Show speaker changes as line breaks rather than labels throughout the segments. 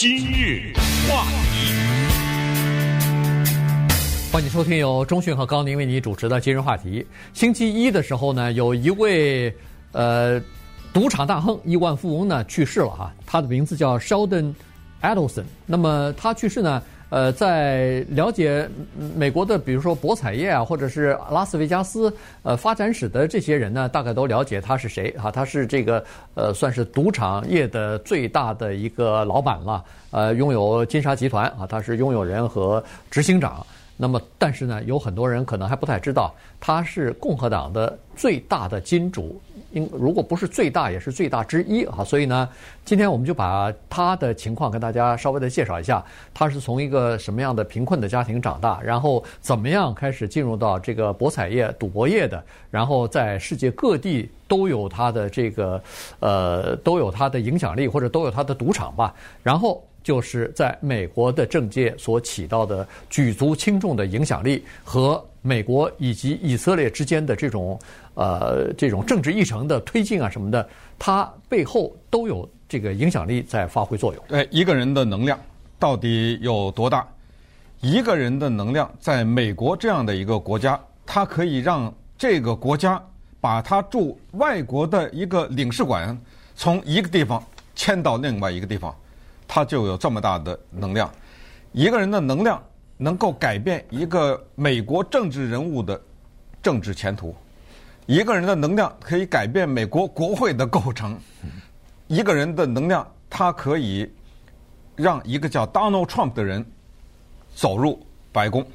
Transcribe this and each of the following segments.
今日话题，
欢迎收听由中讯和高宁为你主持的今日话题。星期一的时候呢，有一位呃赌场大亨、亿万富翁呢去世了哈，他的名字叫 Sheldon Adelson。那么他去世呢？呃，在了解美国的，比如说博彩业啊，或者是拉斯维加斯呃发展史的这些人呢，大概都了解他是谁啊？他是这个呃，算是赌场业的最大的一个老板了，呃，拥有金沙集团啊，他是拥有人和执行长。那么，但是呢，有很多人可能还不太知道，他是共和党的最大的金主，应如果不是最大，也是最大之一啊。所以呢，今天我们就把他的情况跟大家稍微的介绍一下。他是从一个什么样的贫困的家庭长大，然后怎么样开始进入到这个博彩业、赌博业的，然后在世界各地都有他的这个呃都有他的影响力，或者都有他的赌场吧，然后。就是在美国的政界所起到的举足轻重的影响力，和美国以及以色列之间的这种呃这种政治议程的推进啊什么的，它背后都有这个影响力在发挥作用。
对，一个人的能量到底有多大？一个人的能量在美国这样的一个国家，它可以让这个国家把他驻外国的一个领事馆从一个地方迁到另外一个地方。他就有这么大的能量，一个人的能量能够改变一个美国政治人物的政治前途，一个人的能量可以改变美国国会的构成，一个人的能量他可以让一个叫 Donald Trump 的人走入白宫，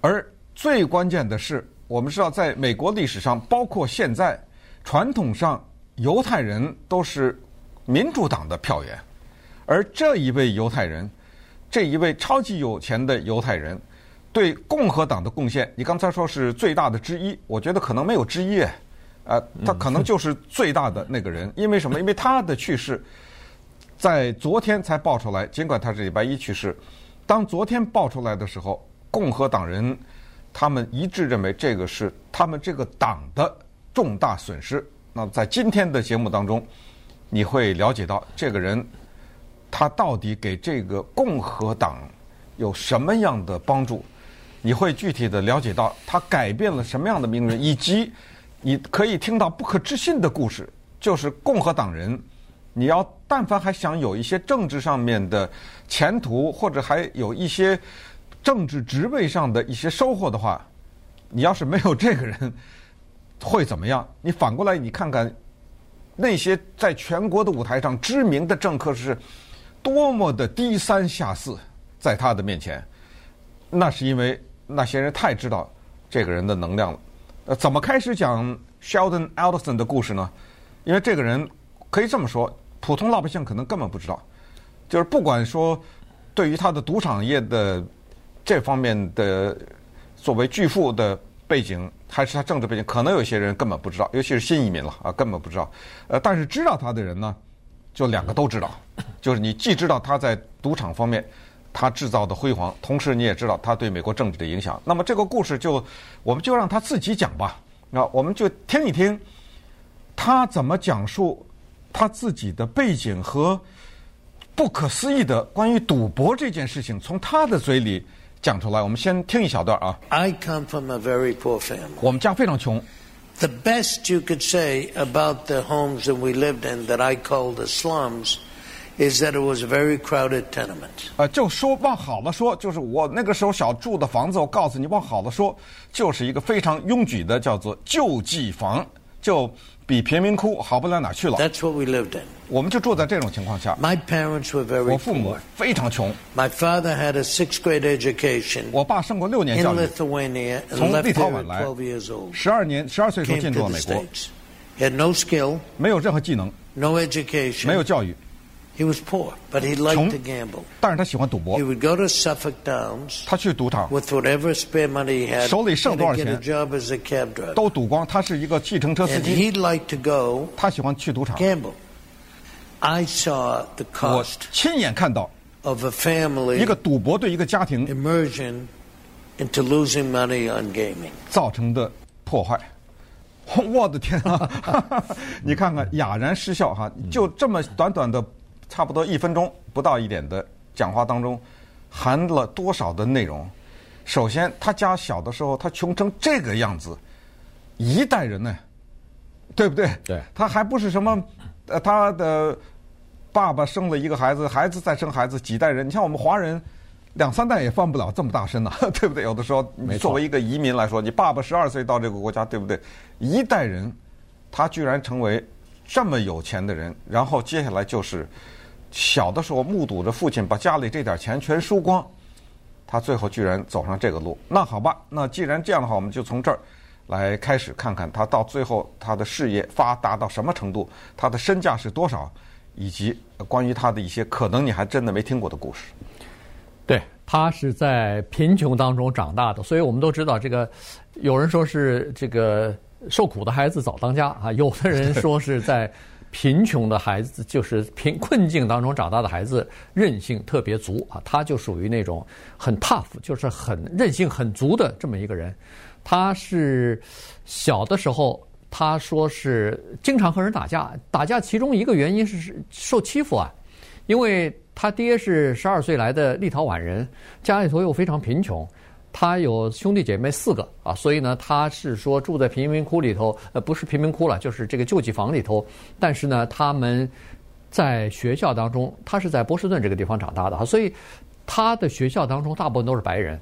而最关键的是，我们知道在美国历史上，包括现在，传统上犹太人都是民主党的票源。而这一位犹太人，这一位超级有钱的犹太人，对共和党的贡献，你刚才说是最大的之一，我觉得可能没有之一，呃，他可能就是最大的那个人，因为什么？因为他的去世，在昨天才爆出来，尽管他是礼拜一去世，当昨天爆出来的时候，共和党人他们一致认为这个是他们这个党的重大损失。那在今天的节目当中，你会了解到这个人。他到底给这个共和党有什么样的帮助？你会具体的了解到他改变了什么样的命运，以及你可以听到不可置信的故事，就是共和党人，你要但凡还想有一些政治上面的前途，或者还有一些政治职位上的一些收获的话，你要是没有这个人，会怎么样？你反过来你看看那些在全国的舞台上知名的政客是。多么的低三下四，在他的面前，那是因为那些人太知道这个人的能量了。呃，怎么开始讲 Sheldon Adelson 的故事呢？因为这个人可以这么说，普通老百姓可能根本不知道。就是不管说对于他的赌场业的这方面的作为巨富的背景，还是他政治背景，可能有些人根本不知道，尤其是新移民了啊，根本不知道。呃，但是知道他的人呢？就两个都知道，就是你既知道他在赌场方面他制造的辉煌，同时你也知道他对美国政治的影响。那么这个故事就我们就让他自己讲吧，那我们就听一听他怎么讲述他自己的背景和不可思议的关于赌博这件事情，从他的嘴里讲出来。我们先听一小段啊。
I come from a very poor family.
我们家非常穷。
The best you could say about the homes that we lived in that I call the slums is that it was a very crowded tenement.
呃，就说往好了说，就是我那个时候小住的房子，我告诉你往好了说，就是一个非常拥挤的叫做救济房，就。比贫民窟好不了哪去了。
That's what we lived in.
我们就住在这种情况下。
My parents were very poor.
我父母非常穷。
My father had a sixth grade education.
我爸上过六年教育。
In Lithuania.
从立陶宛来。
Twelve years old.
十二年，十二岁时候进入了美国。
He had no skill.
没有任何技能。
No education.
没有教育。
He was poor, but he liked to gamble.
但是他喜欢赌博。
He would go to Suffolk Downs.
他去赌场。
With whatever spare money he had.
手里剩多少钱？
Get a job as a cab driver.
都赌光。他是一个计程车司机。
And he'd like to go.
他喜欢去赌场。
Gamble. I saw the cost.
我亲眼看到。
Of a family.
一个赌博对一个家庭。
Immersion into losing money on gaming.
造成的破坏。我的天啊！你看看，哑然失笑哈！就这么短短的。 差不多一分钟不到一点的讲话当中，含了多少的内容？首先，他家小的时候，他穷成这个样子，一代人呢，对不对？
对。
他还不是什么，呃，他的爸爸生了一个孩子，孩子再生孩子，几代人。你像我们华人，两三代也翻不了这么大身呐，对不对？有的时候，你作为一个移民来说，你爸爸十二岁到这个国家，对不对？一代人，他居然成为这么有钱的人，然后接下来就是小的时候目睹着父亲把家里这点钱全输光。他最后居然走上这个路，那好吧，那既然这样的话，我们就从这儿来开始看看他到最后他的事业发达到什么程度，他的身价是多少，以及关于他的一些可能你还真的没听过的故事。
对，他是在贫穷当中长大的，所以我们都知道这个，有人说是这个受苦的孩子早当家啊，有的人说是在。贫穷的孩子就是贫困境当中长大的孩子，韧性特别足啊，他就属于那种很 tough，就是很韧性很足的这么一个人。他是小的时候，他说是经常和人打架，打架其中一个原因是受欺负啊，因为他爹是十二岁来的立陶宛人，家里头又非常贫穷。他有兄弟姐妹四个啊，所以呢，他是说住在贫民窟里头，呃，不是贫民窟了，就是这个救济房里头。但是呢，他们在学校当中，他是在波士顿这个地方长大的哈，所以他的学校当中大部分都是白人，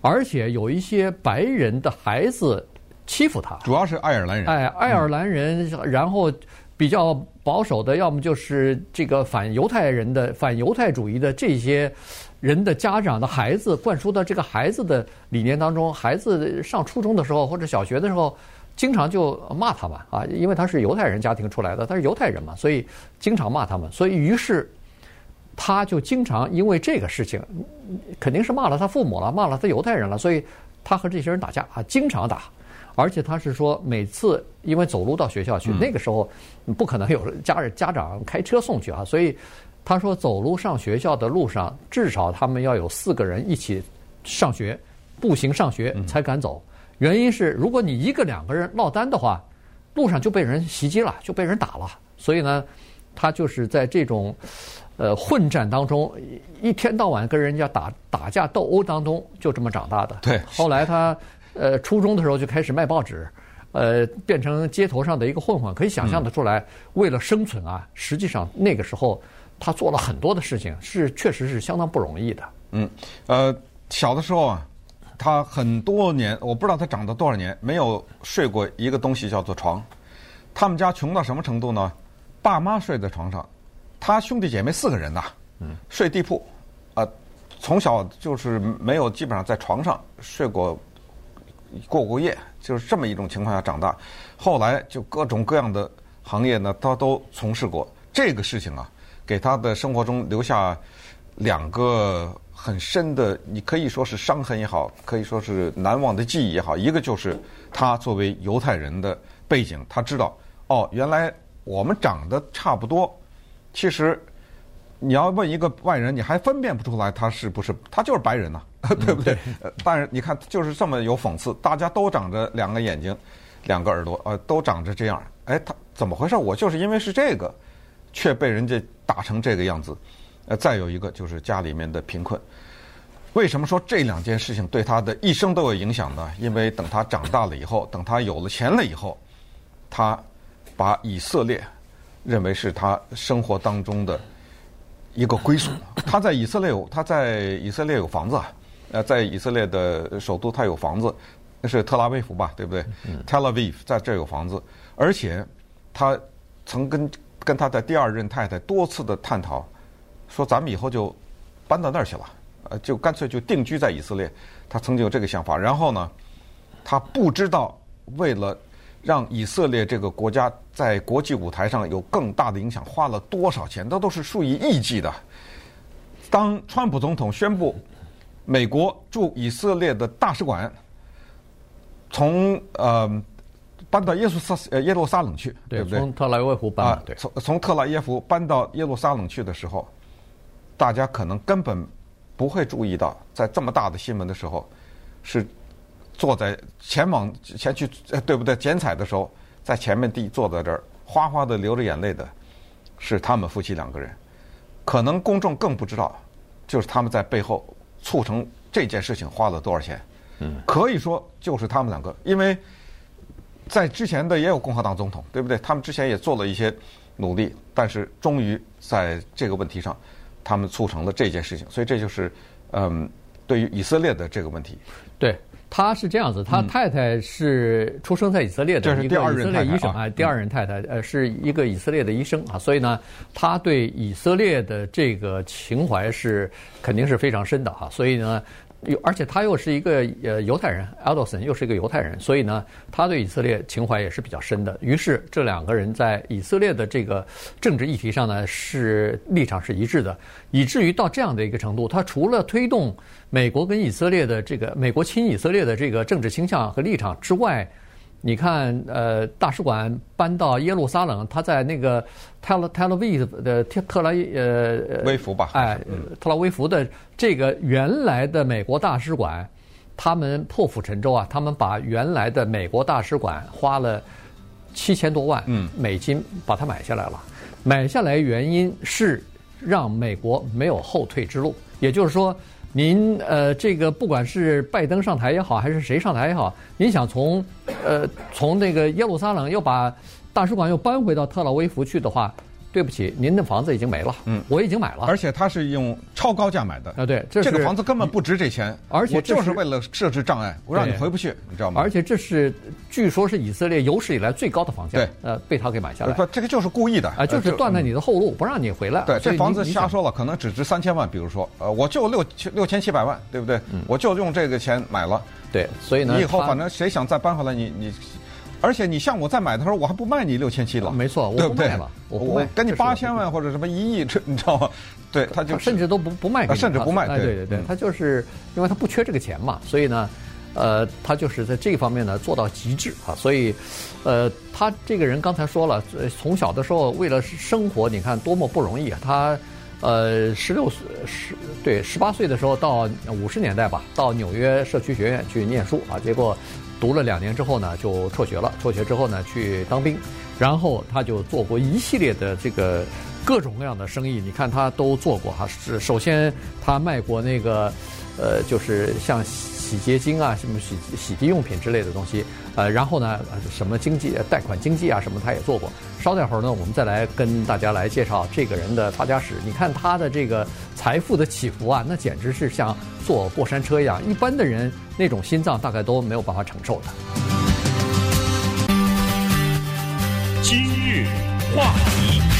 而且有一些白人的孩子欺负他，
主要是爱尔兰人。
哎，爱尔兰人，然后比较保守的，要么就是这个反犹太人的、反犹太主义的这些。人的家长的孩子灌输到这个孩子的理念当中，孩子上初中的时候或者小学的时候，经常就骂他们啊，因为他是犹太人家庭出来的，他是犹太人嘛，所以经常骂他们。所以于是他就经常因为这个事情，肯定是骂了他父母了，骂了他犹太人了，所以他和这些人打架啊，经常打。而且他是说，每次因为走路到学校去，那个时候不可能有家人家长开车送去啊，所以。他说，走路上学校的路上，至少他们要有四个人一起上学，步行上学才敢走。原因是，如果你一个两个人落单的话，路上就被人袭击了，就被人打了。所以呢，他就是在这种呃混战当中，一天到晚跟人家打打架斗殴当中，就这么长大的。
对。
后来他呃初中的时候就开始卖报纸，呃，变成街头上的一个混混。可以想象得出来，为了生存啊，实际上那个时候。他做了很多的事情，是确实是相当不容易的。
嗯，呃，小的时候啊，他很多年，我不知道他长到多少年，没有睡过一个东西叫做床。他们家穷到什么程度呢？爸妈睡在床上，他兄弟姐妹四个人呐，嗯，睡地铺，啊、呃，从小就是没有基本上在床上睡过过过夜，就是这么一种情况下长大。后来就各种各样的行业呢，他都从事过。这个事情啊。给他的生活中留下两个很深的，你可以说是伤痕也好，可以说是难忘的记忆也好。一个就是他作为犹太人的背景，他知道哦，原来我们长得差不多。其实你要问一个外人，你还分辨不出来他是不是，他就是白人呐、啊，对不对？但是你看，就是这么有讽刺，大家都长着两个眼睛，两个耳朵，呃，都长着这样。哎，他怎么回事？我就是因为是这个。却被人家打成这个样子，呃，再有一个就是家里面的贫困。为什么说这两件事情对他的一生都有影响呢？因为等他长大了以后，等他有了钱了以后，他把以色列认为是他生活当中的一个归宿。他在以色列有他在以色列有房子，呃，在以色列的首都他有房子，那是特拉维夫吧，对不对？Tel Aviv 在这有房子，而且他曾跟。跟他的第二任太太多次的探讨，说咱们以后就搬到那儿去了，呃，就干脆就定居在以色列。他曾经有这个想法，然后呢，他不知道为了让以色列这个国家在国际舞台上有更大的影响，花了多少钱，那都是数以亿计的。当川普总统宣布美国驻以色列的大使馆从呃。搬到耶路撒呃耶路撒冷去，对不对？
从特拉耶夫搬啊，对，
从从特拉耶夫搬到耶路撒冷去的时候，大家可能根本不会注意到，在这么大的新闻的时候，是坐在前往前去，对不对？剪彩的时候，在前面地坐在这儿，哗哗的流着眼泪的，是他们夫妻两个人。可能公众更不知道，就是他们在背后促成这件事情花了多少钱。嗯，可以说就是他们两个，因为在之前的也有共和党总统，对不对？他们之前也做了一些努力，但是终于在这个问题上，他们促成了这件事情。所以这就是嗯，对于以色列的这个问题。
对。他是这样子，他太太是出生在以色列的一个以色列医生啊，第二任太太呃是一个以色列的医生啊，所以呢，他对以色列的这个情怀是肯定是非常深的哈，所以呢。又而且他又是一个呃犹太人，Adelson 又是一个犹太人，所以呢，他对以色列情怀也是比较深的。于是这两个人在以色列的这个政治议题上呢，是立场是一致的，以至于到这样的一个程度，他除了推动美国跟以色列的这个美国亲以色列的这个政治倾向和立场之外。你看，呃，大使馆搬到耶路撒冷，他在那个特拉特拉维夫的特特拉呃
威福吧，
哎，特拉维夫的这个原来的美国大使馆，他们破釜沉舟啊，他们把原来的美国大使馆花了七千多万美金把它买下来了。买下来原因是让美国没有后退之路，也就是说。您呃，这个不管是拜登上台也好，还是谁上台也好，您想从呃从那个耶路撒冷又把大使馆又搬回到特拉维夫去的话。对不起，您的房子已经没了。嗯，我已经买了。
而且他是用超高价买的。
啊，对，这
这个房子根本不值这钱。
而且
就是为了设置障碍，我让你回不去，你知道吗？
而且这是据说是以色列有史以来最高的房价。
对，
呃，被他给买下来。
不，这个就是故意的
啊，就是断了你的后路，不让你回来。
对，这房子瞎说了，可能只值三千万。比如说，呃，我就六千六千七百万，对不对？我就用这个钱买了。
对，所以呢，
你以后反正谁想再搬回来，你你。而且你像我再买的时候，我还不卖你六千七了，
没错，
对不对？
我不卖，
给你八千万或者什么一亿，这你知道吗？对，他就
甚至都不不卖给你，
甚至不卖。
对对对，他就是因为他不缺这个钱嘛，所以呢，呃，他就是在这方面呢做到极致啊。所以，呃，他这个人刚才说了，从小的时候为了生活，你看多么不容易啊。他呃，十六岁十对十八岁的时候到五十年代吧，到纽约社区学院去念书啊，结果。读了两年之后呢，就辍学了。辍学之后呢，去当兵，然后他就做过一系列的这个各种各样的生意。你看他都做过哈。是首先他卖过那个，呃，就是像洗洁精啊，什么洗洗涤用品之类的东西。呃，然后呢，什么经济贷款经济啊，什么他也做过。稍待会儿呢，我们再来跟大家来介绍这个人的发家史。你看他的这个财富的起伏啊，那简直是像坐过山车一样，一般的人那种心脏大概都没有办法承受的。
今日话题。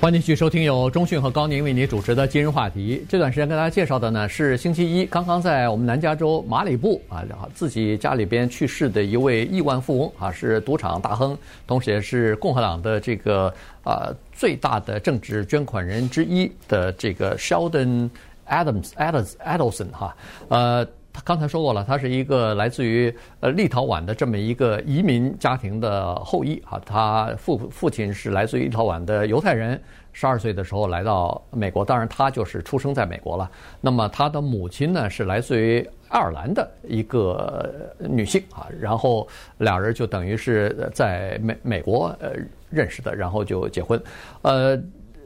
欢迎继续收听由中讯和高宁为您主持的今日话题。这段时间跟大家介绍的呢是星期一刚刚在我们南加州马里布啊，自己家里边去世的一位亿万富翁啊，是赌场大亨，同时也是共和党的这个啊最大的政治捐款人之一的这个 Sheldon Adams Adams Adelson 哈呃。刚才说过了，他是一个来自于呃立陶宛的这么一个移民家庭的后裔啊。他父父亲是来自于立陶宛的犹太人，十二岁的时候来到美国，当然他就是出生在美国了。那么他的母亲呢是来自于爱尔兰的一个女性啊，然后俩人就等于是在美美国呃认识的，然后就结婚，呃，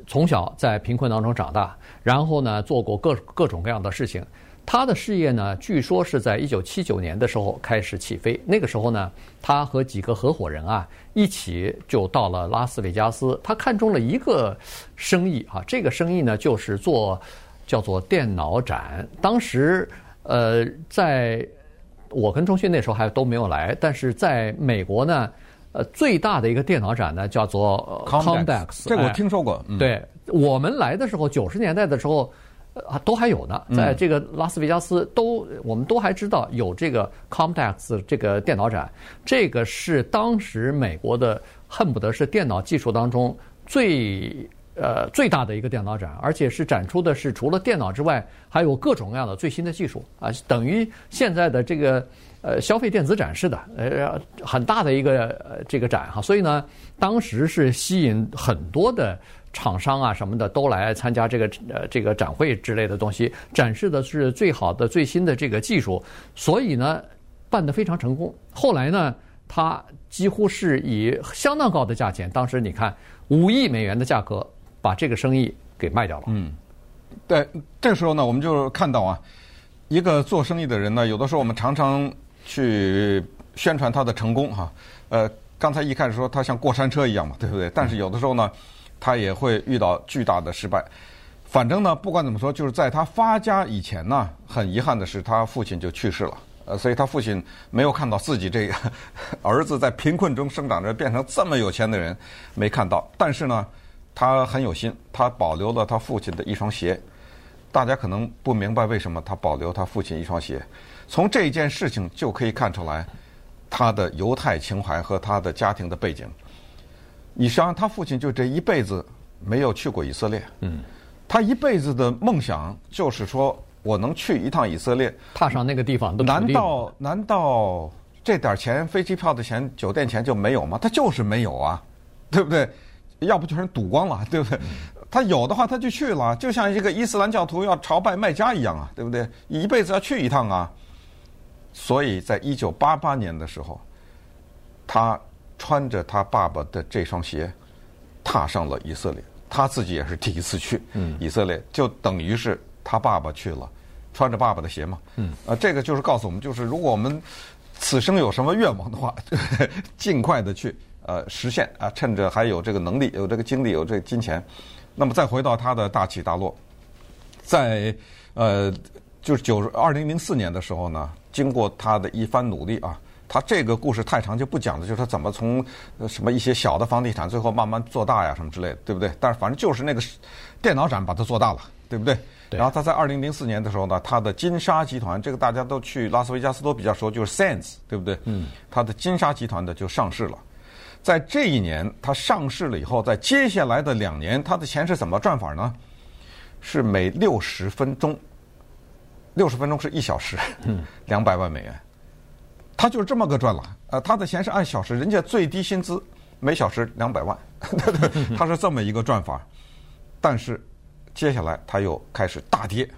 从小在贫困当中长大，然后呢做过各各种各样的事情。他的事业呢，据说是在一九七九年的时候开始起飞。那个时候呢，他和几个合伙人啊，一起就到了拉斯维加斯。他看中了一个生意啊，这个生意呢，就是做叫做电脑展。当时，呃，在我跟钟迅那时候还都没有来，但是在美国呢，呃，最大的一个电脑展呢，叫做 Comdex。
这个我听说过。
哎、对我们来的时候，九十年代的时候。啊，都还有呢，在这个拉斯维加斯都，我们都还知道有这个 Comdex 这个电脑展，这个是当时美国的恨不得是电脑技术当中最呃最大的一个电脑展，而且是展出的是除了电脑之外，还有各种各样的最新的技术啊，等于现在的这个呃消费电子展示的，呃很大的一个呃这个展哈，所以呢，当时是吸引很多的。厂商啊什么的都来参加这个呃这个展会之类的东西，展示的是最好的最新的这个技术，所以呢办得非常成功。后来呢，他几乎是以相当高的价钱，当时你看五亿美元的价格把这个生意给卖掉了。
嗯，对，这时候呢，我们就看到啊，一个做生意的人呢，有的时候我们常常去宣传他的成功哈。呃，刚才一开始说他像过山车一样嘛，对不对？但是有的时候呢，他也会遇到巨大的失败。反正呢，不管怎么说，就是在他发家以前呢，很遗憾的是，他父亲就去世了。呃，所以他父亲没有看到自己这个 儿子在贫困中生长着变成这么有钱的人，没看到。但是呢，他很有心，他保留了他父亲的一双鞋。大家可能不明白为什么他保留他父亲一双鞋，从这件事情就可以看出来他的犹太情怀和他的家庭的背景。你想，他父亲就这一辈子没有去过以色列，嗯，他一辈子的梦想就是说。我能去一趟以色列，
踏上那个地方，
难道难道这点钱，飞机票的钱、酒店钱就没有吗？他就是没有啊，对不对？要不就是赌光了，对不对？他有的话他就去了，就像一个伊斯兰教徒要朝拜麦加一样啊，对不对？一辈子要去一趟啊。所以在一九八八年的时候，他穿着他爸爸的这双鞋，踏上了以色列。他自己也是第一次去以色列，就等于是。他爸爸去了，穿着爸爸的鞋嘛。嗯。啊，这个就是告诉我们，就是如果我们此生有什么愿望的话，尽快的去呃实现啊，趁着还有这个能力、有这个精力、有这个金钱，那么再回到他的大起大落，在呃就是九二零零四年的时候呢，经过他的一番努力啊，他这个故事太长就不讲了，就是他怎么从什么一些小的房地产最后慢慢做大呀什么之类的，对不对？但是反正就是那个电脑展把它做大了，对不对？然后他在二零零四年的时候呢，他的金沙集团，这个大家都去拉斯维加斯都比较熟，就是 Sands，对不对？嗯。他的金沙集团的就上市了，在这一年他上市了以后，在接下来的两年，他的钱是怎么赚法呢？是每六十分钟，六十分钟是一小时，嗯，两百万美元，他就是这么个赚了。呃，他的钱是按小时，人家最低薪资每小时两百万，他是这么一个赚法，但是。接下来他又开始大跌，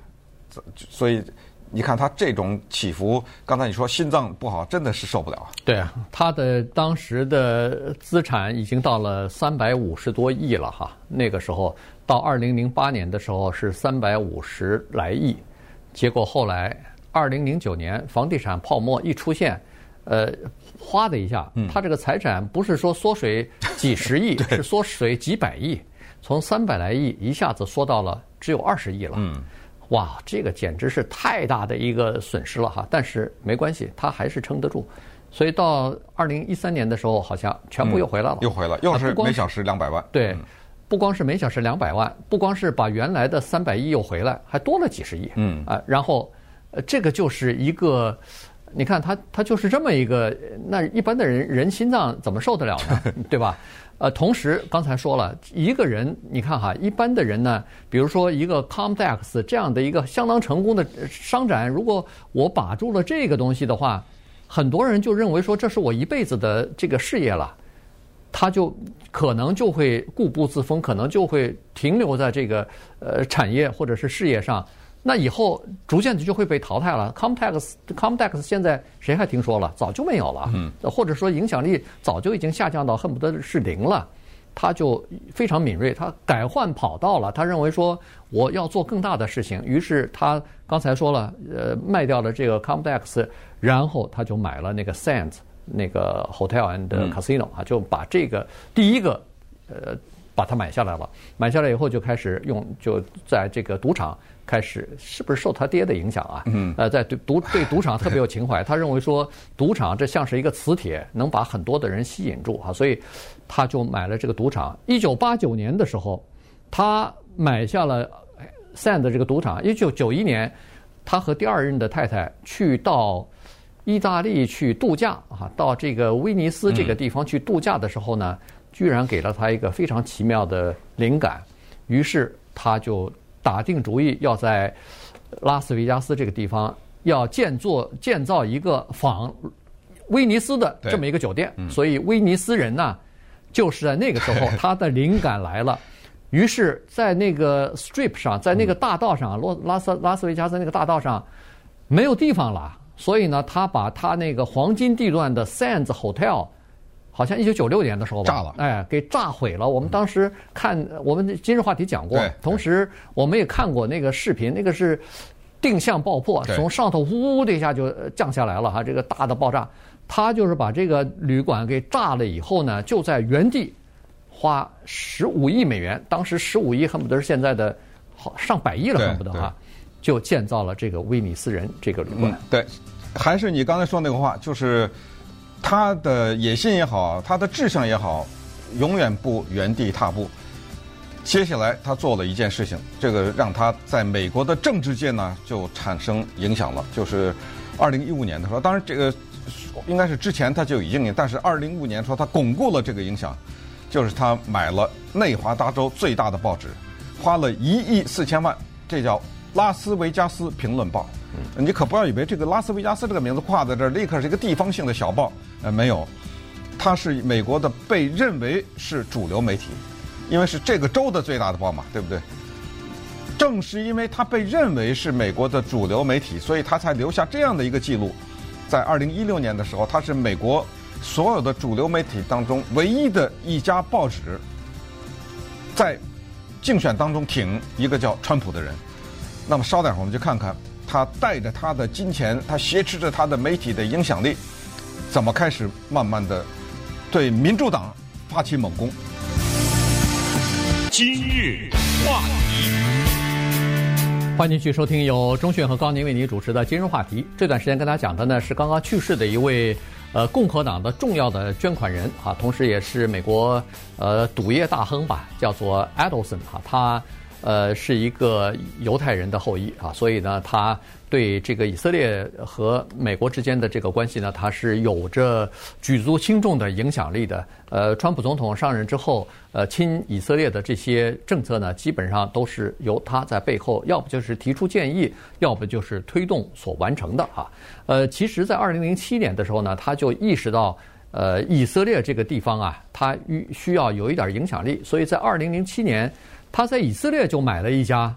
所以你看他这种起伏，刚才你说心脏不好，真的是受不了啊。
对啊，他的当时的资产已经到了三百五十多亿了哈。那个时候到二零零八年的时候是三百五十来亿，结果后来二零零九年房地产泡沫一出现，呃，哗的一下，他这个财产不是说缩水几十亿，是缩水几百亿。从三百来亿一下子缩到了只有二十亿了，嗯，哇，这个简直是太大的一个损失了哈！但是没关系，他还是撑得住，所以到二零一三年的时候，好像全部又回来了，
又回来，又是每小时两百万。
对，不光是每小时两百万，不光是把原来的三百亿又回来，还多了几十亿，嗯。啊，然后呃，这个就是一个，你看他他就是这么一个，那一般的人人心脏怎么受得了呢？对吧？呃，同时刚才说了一个人，你看哈，一般的人呢，比如说一个 Comdex 这样的一个相当成功的商展，如果我把住了这个东西的话，很多人就认为说这是我一辈子的这个事业了，他就可能就会固步自封，可能就会停留在这个呃产业或者是事业上。那以后逐渐的就会被淘汰了。Comdex，Comdex 现在谁还听说了？早就没有了。嗯。或者说影响力早就已经下降到恨不得是零了。他就非常敏锐，他改换跑道了。他认为说我要做更大的事情，于是他刚才说了，呃，卖掉了这个 Comdex，然后他就买了那个 Sands 那个 Hotel and Casino 啊，就把这个第一个呃把它买下来了。买下来以后就开始用，就在这个赌场。开始是不是受他爹的影响啊？嗯，呃，在对赌对赌场特别有情怀，他认为说赌场这像是一个磁铁，能把很多的人吸引住啊，所以他就买了这个赌场。一九八九年的时候，他买下了 Sand 这个赌场。一九九一年，他和第二任的太太去到意大利去度假啊，到这个威尼斯这个地方去度假的时候呢，居然给了他一个非常奇妙的灵感，于是他就。打定主意要在拉斯维加斯这个地方要建做建造一个仿威尼斯的这么一个酒店，所以威尼斯人呢，就是在那个时候 他的灵感来了，于是，在那个 Strip 上，在那个大道上，洛拉斯拉斯维加斯那个大道上没有地方了，所以呢，他把他那个黄金地段的 Sands Hotel 好像一九九六年的时候吧，
炸了。
哎，给炸毁了。我们当时看，我们今日话题讲
过，
同时我们也看过那个视频，那个是定向爆破，从上头呜呜的一下就降下来了哈，这个大的爆炸，他就是把这个旅馆给炸了以后呢，就在原地花十五亿美元，当时十五亿恨不得是现在的好上百亿了，恨不得哈，就建造了这个威尼斯人这个旅馆。
嗯，对，还是你刚才说那个话，就是他的野心也好，他的志向也好，永远不原地踏步。接下来他做了一件事情，这个让他在美国的政治界呢就产生影响了。就是二零一五年的时候，当然这个应该是之前他就已经，但是二零一五年说他巩固了这个影响，就是他买了内华达州最大的报纸，花了一亿四千万，这叫拉斯维加斯评论报。你可不要以为这个拉斯维加斯这个名字挂在这儿，立刻是一个地方性的小报，呃，没有，它是美国的被认为是主流媒体。因为是这个州的最大的报嘛，对不对？正是因为它被认为是美国的主流媒体，所以它才留下这样的一个记录。在二零一六年的时候，它是美国所有的主流媒体当中唯一的一家报纸，在竞选当中挺一个叫川普的人。那么稍等会儿，我们就看看他带着他的金钱，他挟持着他的媒体的影响力，怎么开始慢慢的对民主党发起猛攻。
今日话题，
欢迎继续收听由钟迅和高宁为您主持的今日话题。这段时间跟大家讲的呢是刚刚去世的一位呃共和党的重要的捐款人啊，同时也是美国呃赌业大亨吧，叫做 Adelson 哈，他呃是一个犹太人的后裔啊，所以呢他。对这个以色列和美国之间的这个关系呢，他是有着举足轻重的影响力的。呃，川普总统上任之后，呃，亲以色列的这些政策呢，基本上都是由他在背后，要不就是提出建议，要不就是推动所完成的哈。呃，其实，在二零零七年的时候呢，他就意识到，呃，以色列这个地方啊，他需要有一点影响力，所以在二零零七年，他在以色列就买了一家。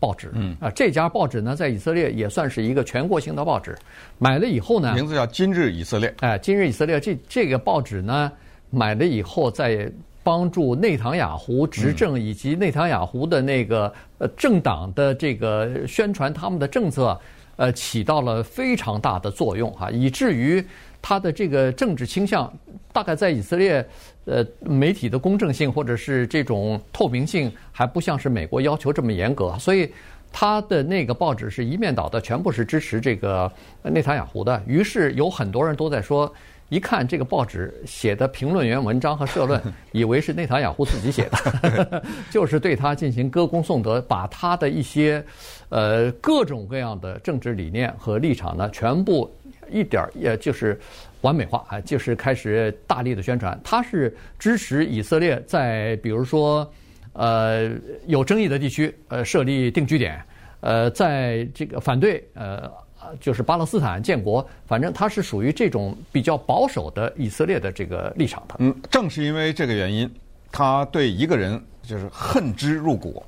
报纸，嗯啊，这家报纸呢，在以色列也算是一个全国性的报纸。买了以后呢，
名字叫《今日以色列》。
哎，《今日以色列》这这个报纸呢，买了以后，在帮助内塔尼亚胡执政以及内塔尼亚胡的那个呃政党的这个宣传他们的政策，呃，起到了非常大的作用哈，以至于他的这个政治倾向，大概在以色列。呃，媒体的公正性或者是这种透明性还不像是美国要求这么严格，所以他的那个报纸是一面倒的，全部是支持这个内塔尼亚胡的。于是有很多人都在说，一看这个报纸写的评论员文章和社论，以为是内塔尼亚胡自己写的，就是对他进行歌功颂德，把他的一些呃各种各样的政治理念和立场呢，全部一点儿也就是。完美化啊，就是开始大力的宣传，他是支持以色列在比如说，呃，有争议的地区呃设立定居点，呃，在这个反对呃就是巴勒斯坦建国，反正他是属于这种比较保守的以色列的这个立场的。
嗯，正是因为这个原因，他对一个人就是恨之入骨，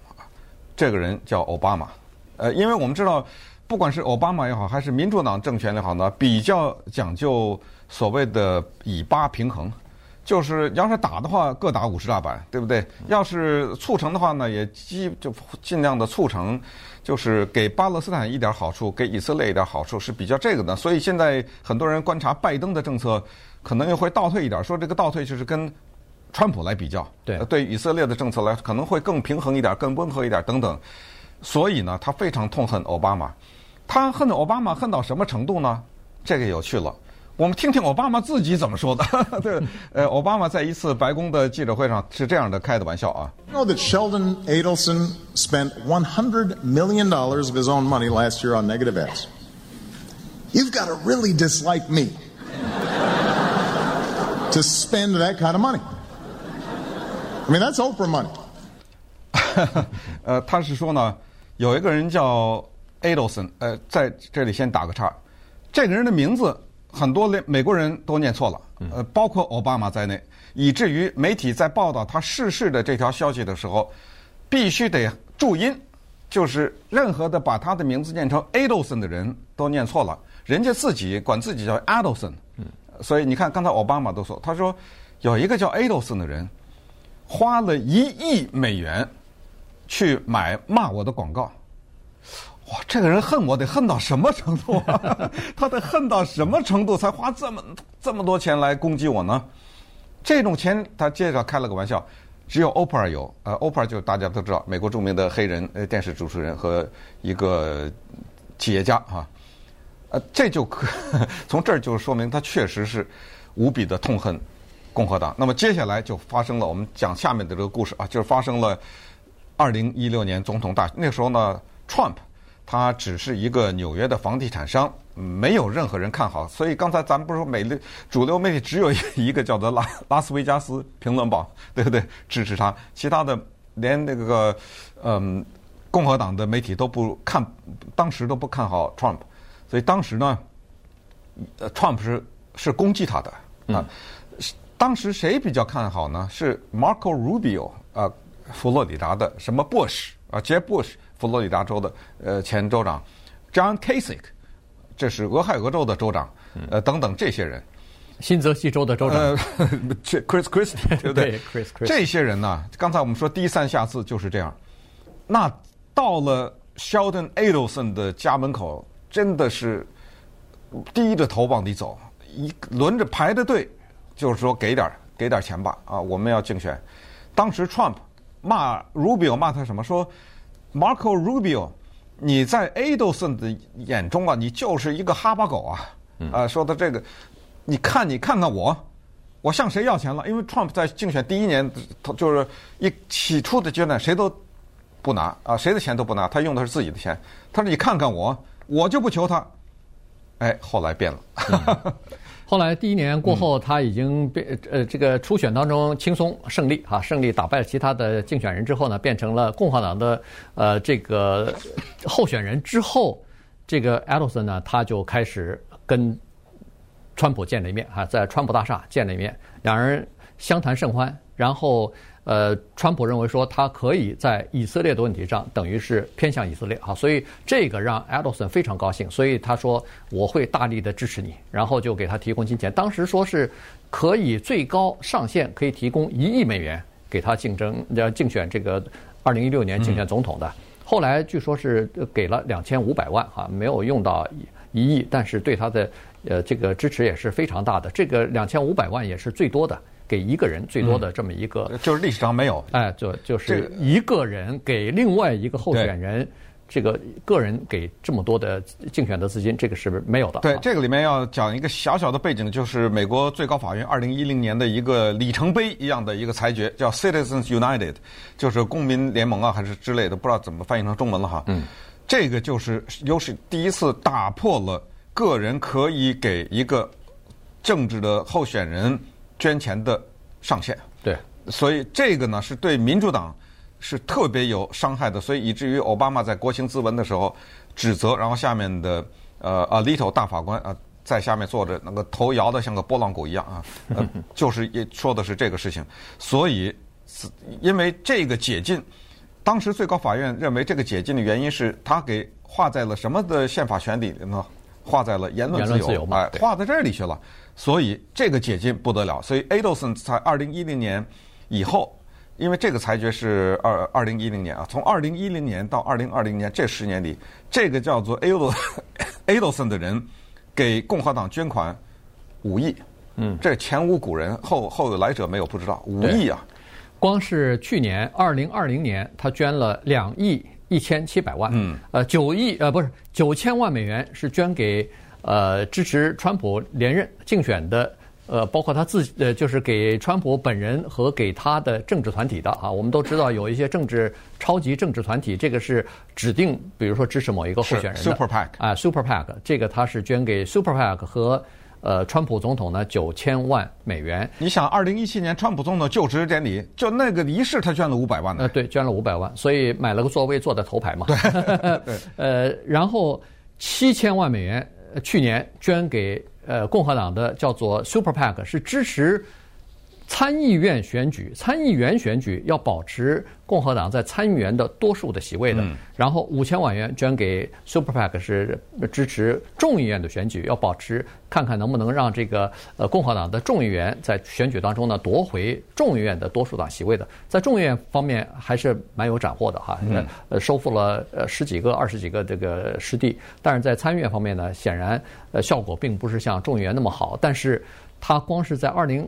这个人叫奥巴马。呃，因为我们知道，不管是奥巴马也好，还是民主党政权也好呢，比较讲究。所谓的以巴平衡，就是要是打的话，各打五十大板，对不对？要是促成的话呢，也基就尽量的促成，就是给巴勒斯坦一点好处，给以色列一点好处，是比较这个的。所以现在很多人观察拜登的政策，可能又会倒退一点，说这个倒退就是跟川普来比较，
对，
对以色列的政策来可能会更平衡一点，更温和一点等等。所以呢，他非常痛恨奥巴马，他恨奥巴马恨到什么程度呢？这个有趣了。我们听听奥巴马自己怎么说的。对，呃，奥巴马在一次白宫的记者会上是这样的开的玩笑啊。
Know that Sheldon Adelson spent one hundred million dollars of his own money last year on negative ads. You've got to really dislike me to spend that kind of money. I mean, that's Oprah money.
呃，他是说呢，有一个人叫 Adelson，呃，在这里先打个岔，这个人的名字。很多连美国人都念错了，呃，包括奥巴马在内，以至于媒体在报道他逝世的这条消息的时候，必须得注音，就是任何的把他的名字念成 Adelson 的人都念错了，人家自己管自己叫 Adelson，所以你看，刚才奥巴马都说，他说有一个叫 Adelson 的人，花了一亿美元去买骂我的广告。哇，这个人恨我得恨到什么程度啊？他得恨到什么程度才花这么这么多钱来攻击我呢？这种钱，他接着开了个玩笑，只有 Oprah 有。呃，Oprah 就大家都知道，美国著名的黑人呃电视主持人和一个企业家啊。呃，这就可 从这儿就说明他确实是无比的痛恨共和党。那么接下来就发生了我们讲下面的这个故事啊，就是发生了二零一六年总统大。那时候呢，Trump。他只是一个纽约的房地产商，没有任何人看好。所以刚才咱们不是说美流主流媒体只有一个叫做拉 拉斯维加斯评论报，对不对？支持他，其他的连那个嗯共和党的媒体都不看，当时都不看好 Trump。所以当时呢，呃，Trump 是是攻击他的啊。当时谁比较看好呢？是 Marco Rubio 啊，佛罗里达的什么 Bush 啊，Jeb Bush。佛罗里达州的呃前州长 John Kasich，这是俄亥俄州的州长，呃等等这些人，
新泽西州的州长，呃
，Chris Christie 对不对？
对，Chris Christie。
这些人呢，刚才我们说低三下四就是这样。那到了 Sheldon Adelson 的家门口，真的是低着头往里走，一轮着排着队，就是说给点给点钱吧啊，我们要竞选。当时 Trump 骂 Rubio 骂他什么说？Marco Rubio，你在 Adelson 的眼中啊，你就是一个哈巴狗啊！啊，说的这个，你看你看看我，我向谁要钱了？因为 Trump 在竞选第一年，他就是一起初的阶段，谁都不拿啊，谁的钱都不拿，他用的是自己的钱。他说：“你看看我，我就不求他。”哎，后来变了。嗯
后来第一年过后，他已经变呃，这个初选当中轻松胜利哈，胜利打败了其他的竞选人之后呢，变成了共和党的呃这个候选人之后，这个 Adelson 呢，他就开始跟川普见了一面哈，在川普大厦见了一面，两人相谈甚欢，然后。呃，川普认为说他可以在以色列的问题上等于是偏向以色列啊，所以这个让 Adelson 非常高兴，所以他说我会大力的支持你，然后就给他提供金钱。当时说是可以最高上限可以提供一亿美元给他竞争要竞选这个二零一六年竞选总统的。后来据说是给了两千五百万哈，没有用到一亿，但是对他的呃这个支持也是非常大的。这个两千五百万也是最多的。给一个人最多的这么一个，
嗯、就是历史上没有，
哎，就就是一个人给另外一个候选人，这个个人给这么多的竞选的资金，这个是没有的。
对，这个里面要讲一个小小的背景，就是美国最高法院二零一零年的一个里程碑一样的一个裁决，叫 Citizens United，就是公民联盟啊，还是之类的，不知道怎么翻译成中文了哈。嗯，这个就是又是第一次打破了个人可以给一个政治的候选人。捐钱的上限，
对，
所以这个呢是对民主党是特别有伤害的，所以以至于奥巴马在国情咨文的时候指责，然后下面的呃 Alito 大法官啊在下面坐着，那个头摇得像个拨浪鼓一样啊，呃、就是也说的是这个事情。所以因为这个解禁，当时最高法院认为这个解禁的原因是他给划在了什么的宪法权里呢？划在了言论自由，哎，划到这里去了。所以这个解禁不得了，所以 Adelson 在二零一零年以后，因为这个裁决是二二零一零年啊，从二零一零年到二零二零年这十年里，这个叫做 Adelson 的人给共和党捐款五亿，嗯，这前无古人，后后有来者没有不知道，五亿啊！
光是去年二零二零年，他捐了两亿一千七百万，嗯，呃，九亿呃不是九千万美元是捐给。呃，支持川普连任竞选的，呃，包括他自己，呃，就是给川普本人和给他的政治团体的啊。我们都知道有一些政治超级政治团体，这个是指定，比如说支持某一个候选人的
Super PAC
啊，Super PAC，这个他是捐给 Super PAC 和呃川普总统呢九千万美元。
你想，二零一七年川普总统就职典礼，就那个仪式，他捐了五百万呢。
呃，对，捐了五百万，所以买了个座位坐在头排嘛。
对，对
呃，然后七千万美元。去年捐给呃共和党的叫做 Super PAC，是支持参议院选举，参议员选举要保持共和党在参议员的多数的席位的，嗯、然后五千万元捐给 Super PAC 是支持众议院的选举，要保持看看能不能让这个呃共和党的众议员在选举当中呢夺回众议院的多数党席位的，在众议院方面还是蛮有斩获的哈，呃、嗯、收复了呃十几个、二十几个这个失地，但是在参议院方面呢，显然呃效果并不是像众议员那么好，但是他光是在二零。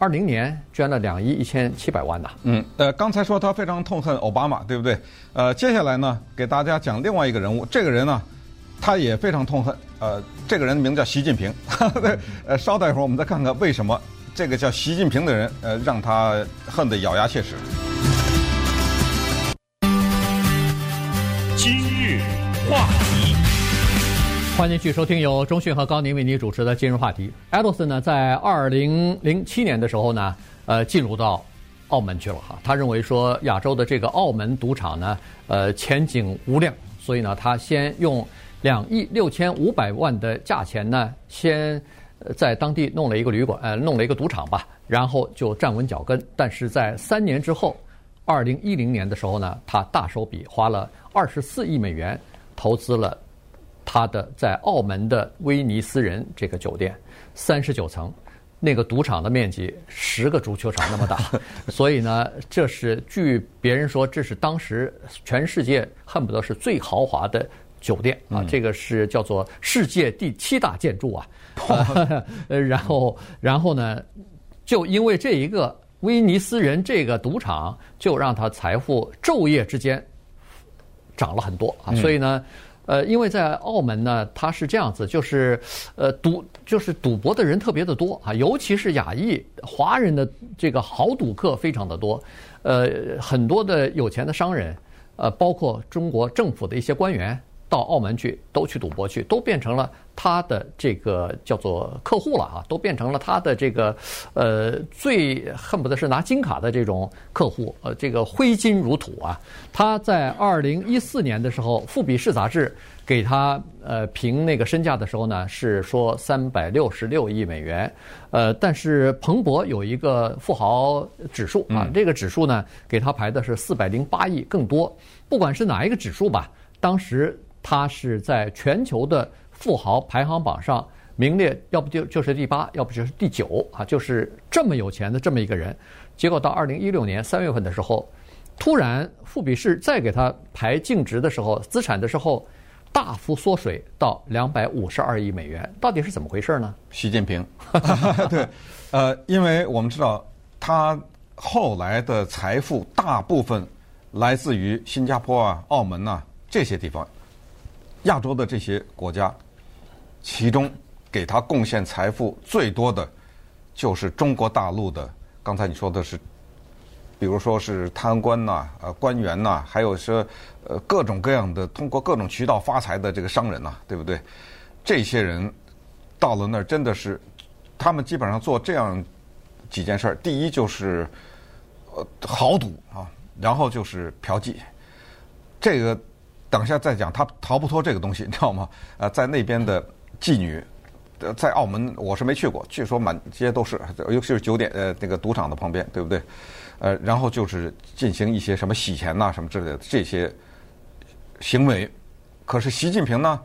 二零年捐了两亿一千七百万呐。
嗯，呃，刚才说他非常痛恨奥巴马，对不对？呃，接下来呢，给大家讲另外一个人物。这个人呢，他也非常痛恨。呃，这个人的名字叫习近平。对，呃，稍待一会儿，我们再看看为什么这个叫习近平的人，呃，让他恨得咬牙切齿。
今日话题。
欢迎继续收听由中讯和高宁为您主持的今日话题。艾德森呢，在二零零七年的时候呢，呃，进入到澳门去了哈。他认为说亚洲的这个澳门赌场呢，呃，前景无量，所以呢，他先用两亿六千五百万的价钱呢，先在当地弄了一个旅馆，呃，弄了一个赌场吧，然后就站稳脚跟。但是在三年之后，二零一零年的时候呢，他大手笔花了二十四亿美元投资了。他的在澳门的威尼斯人这个酒店，三十九层，那个赌场的面积十个足球场那么大，所以呢，这是据别人说，这是当时全世界恨不得是最豪华的酒店啊，这个是叫做世界第七大建筑啊。呃，然后，然后呢，就因为这一个威尼斯人这个赌场，就让他财富昼夜之间涨了很多啊，所以呢。呃，因为在澳门呢，它是这样子，就是，呃，赌就是赌博的人特别的多啊，尤其是亚裔华人的这个豪赌客非常的多，呃，很多的有钱的商人，呃，包括中国政府的一些官员。到澳门去，都去赌博去，都变成了他的这个叫做客户了啊，都变成了他的这个呃最恨不得是拿金卡的这种客户，呃，这个挥金如土啊。他在二零一四年的时候，《富比士》杂志给他呃评那个身价的时候呢，是说三百六十六亿美元。呃，但是彭博有一个富豪指数啊，这个指数呢给他排的是四百零八亿更多。不管是哪一个指数吧，当时。他是在全球的富豪排行榜上名列，要不就就是第八，要不就是第九啊，就是这么有钱的这么一个人。结果到二零一六年三月份的时候，突然富比士再给他排净值的时候，资产的时候大幅缩水到两百五十二亿美元，到底是怎么回事呢？
习近平，对，呃，因为我们知道他后来的财富大部分来自于新加坡啊、澳门呐、啊、这些地方。亚洲的这些国家，其中给他贡献财富最多的，就是中国大陆的。刚才你说的是，比如说是贪官呐、呃官员呐，还有说呃各种各样的通过各种渠道发财的这个商人呐，对不对？这些人到了那儿真的是，他们基本上做这样几件事儿：第一就是呃豪赌啊，然后就是嫖妓，这个。等一下再讲，他逃不脱这个东西，你知道吗？呃，在那边的妓女，在澳门我是没去过，据说满街都是，尤其是酒店呃那个赌场的旁边，对不对？呃，然后就是进行一些什么洗钱呐、啊、什么之类的这些行为。可是习近平呢，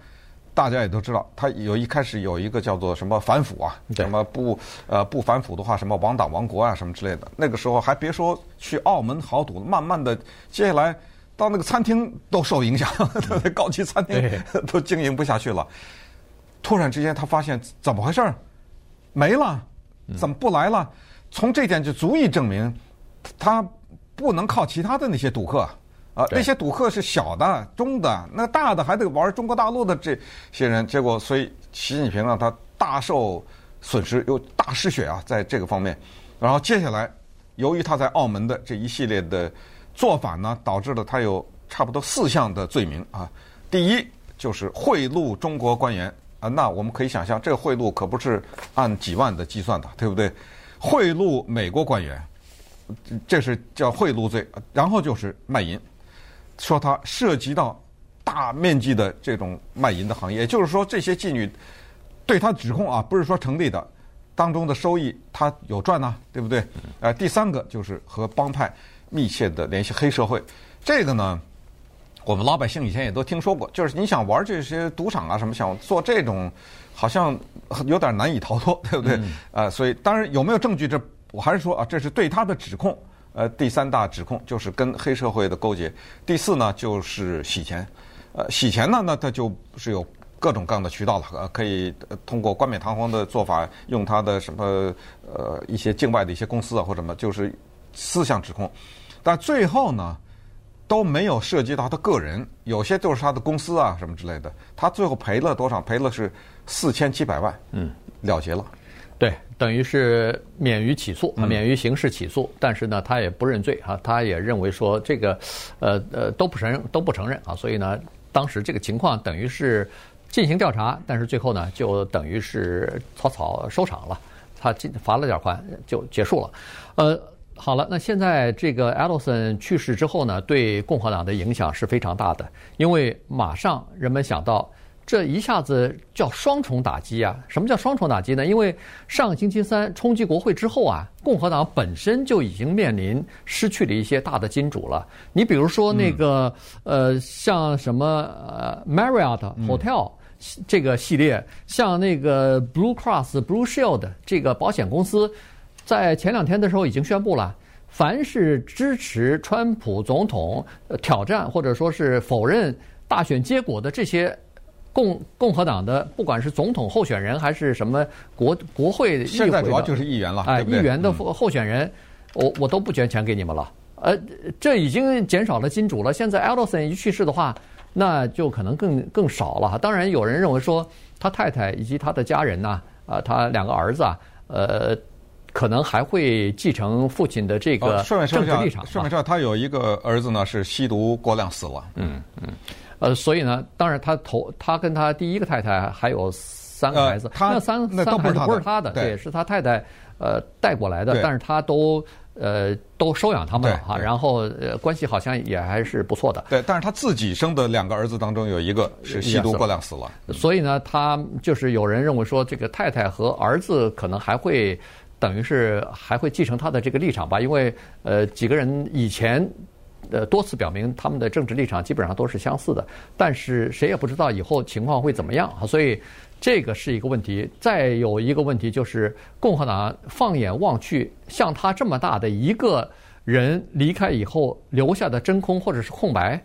大家也都知道，他有一开始有一个叫做什么反腐啊，什么不呃不反腐的话，什么亡党亡国啊什么之类的。那个时候还别说去澳门豪赌，慢慢的接下来。到那个餐厅都受影响，高级餐厅都经营不下去了。突然之间，他发现怎么回事？没了，怎么不来了？从这点就足以证明，他不能靠其他的那些赌客啊。那些赌客是小的、中的，那大的还得玩中国大陆的这些人。结果，所以习近平让他大受损失，又大失血啊，在这个方面。然后接下来，由于他在澳门的这一系列的。做法呢，导致了他有差不多四项的罪名啊。第一就是贿赂中国官员啊，那我们可以想象，这个贿赂可不是按几万的计算的，对不对？贿赂美国官员，这是叫贿赂罪。然后就是卖淫，说他涉及到大面积的这种卖淫的行业，也就是说，这些妓女对他指控啊，不是说成立的，当中的收益他有赚呐、对不对？呃，第三个就是和帮派密切的联系黑社会，这个呢，我们老百姓以前也都听说过，就是你想玩这些赌场啊什么，想做这种，好像有点难以逃脱，对不对？啊、呃，所以当然有没有证据，这我还是说啊，这是对他的指控。呃，第三大指控就是跟黑社会的勾结，第四呢就是洗钱。呃，洗钱呢，那他就是有。各种各样的渠道了，呃，可以通过冠冕堂皇的做法，用他的什么呃一些境外的一些公司啊或者什么，就是四项指控，但最后呢都没有涉及到他个人，有些就是他的公司啊什么之类的，他最后赔了多少？赔了是四千七百万，嗯，了结了，
对，等于是免于起诉，免于刑事起诉，嗯、但是呢，他也不认罪啊，他也认为说这个呃呃都不承认，都不承认啊，所以呢，当时这个情况等于是。进行调查，但是最后呢，就等于是草草收场了。他进罚了点款就结束了。呃，好了，那现在这个 Adelson 去世之后呢，对共和党的影响是非常大的，因为马上人们想到，这一下子叫双重打击啊！什么叫双重打击呢？因为上星期三冲击国会之后啊，共和党本身就已经面临失去了一些大的金主了。你比如说那个、嗯、呃，像什么呃 Marriott Hotel、嗯。这个系列像那个 Blue Cross Blue Shield 这个保险公司，在前两天的时候已经宣布了，凡是支持川普总统挑战或者说是否认大选结果的这些共共和党的，不管是总统候选人还是什么国国会议
现在主要就是议员了，
哎，议员的候选人，我我都不捐钱给你们了。呃，这已经减少了金主了。现在 Adelson 一去世的话。那就可能更更少了。当然，有人认为说他太太以及他的家人呐，啊，他两个儿子啊，呃，可能还会继承父亲的这个政治立场。
顺便说，他有一个儿子呢，是吸毒过量死了。
嗯嗯。呃，所以呢，当然他头他跟他第一个太太还有三个孩子，
他
那三三孩子不是他的，对，是他太太呃带过来的，但是他都。呃，都收养他们了哈，然后呃，关系好像也还是不错的。
对，但是他自己生的两个儿子当中有一个是吸毒过量死了，
所以呢，他就是有人认为说，这个太太和儿子可能还会等于是还会继承他的这个立场吧，因为呃，几个人以前呃多次表明他们的政治立场基本上都是相似的，但是谁也不知道以后情况会怎么样啊，所以。这个是一个问题，再有一个问题就是共和党放眼望去，像他这么大的一个人离开以后留下的真空或者是空白，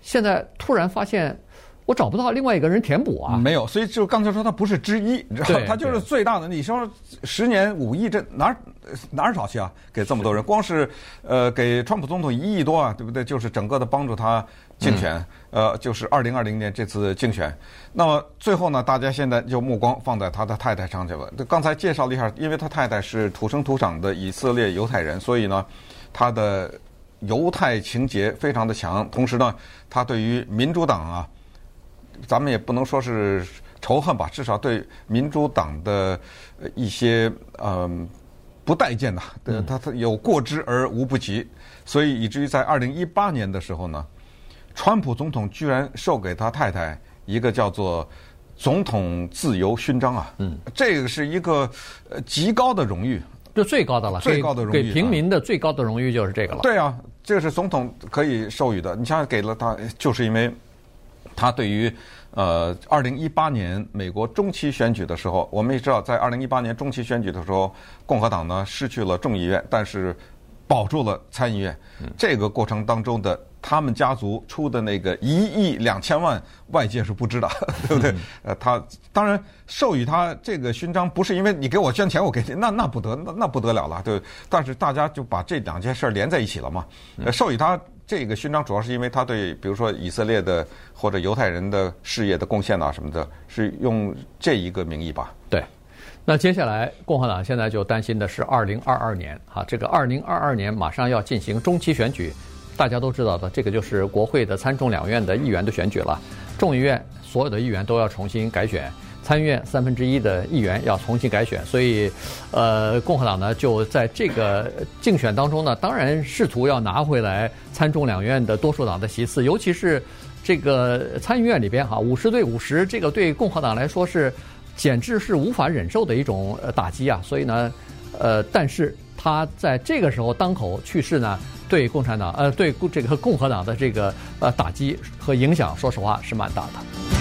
现在突然发现我找不到另外一个人填补啊。
没有，所以就刚才说他不是之一，你知道？他就是最大的。你说十年五亿，这哪儿哪儿找去啊？给这么多人，光是呃给川普总统一亿多啊，对不对？就是整个的帮助他。竞选，呃，就是二零二零年这次竞选。那么最后呢，大家现在就目光放在他的太太上去了。刚才介绍了一下，因为他太太是土生土长的以色列犹太人，所以呢，他的犹太情节非常的强。同时呢，他对于民主党啊，咱们也不能说是仇恨吧，至少对民主党的一些嗯不待见呐，他他有过之而无不及，所以以至于在二零一八年的时候呢。川普总统居然授给他太太一个叫做“总统自由勋章”啊，嗯，这个是一个呃极高的荣誉，
就最高的了，
最高的荣誉，
给平民的最高的荣誉就是这个了。
对啊，这个是总统可以授予的。你像给了他，就是因为他对于呃二零一八年美国中期选举的时候，我们也知道，在二零一八年中期选举的时候，共和党呢失去了众议院，但是保住了参议院。这个过程当中的。他们家族出的那个一亿两千万，外界是不知道，对不对？呃，他当然授予他这个勋章，不是因为你给我捐钱，我给你，那那不得，那那不得了了，对。但是大家就把这两件事连在一起了嘛。授予他这个勋章，主要是因为他对，比如说以色列的或者犹太人的事业的贡献啊什么的，是用这一个名义吧？
对。那接下来，共和党现在就担心的是二零二二年，哈，这个二零二二年马上要进行中期选举。大家都知道的，这个就是国会的参众两院的议员的选举了。众议院所有的议员都要重新改选，参议院三分之一的议员要重新改选。所以，呃，共和党呢就在这个竞选当中呢，当然试图要拿回来参众两院的多数党的席次，尤其是这个参议院里边哈，五十对五十，这个对共和党来说是简直是无法忍受的一种呃打击啊！所以呢，呃，但是他在这个时候当口去世呢，对共产党呃对这个共和党的这个呃打击和影响，说实话是蛮大的。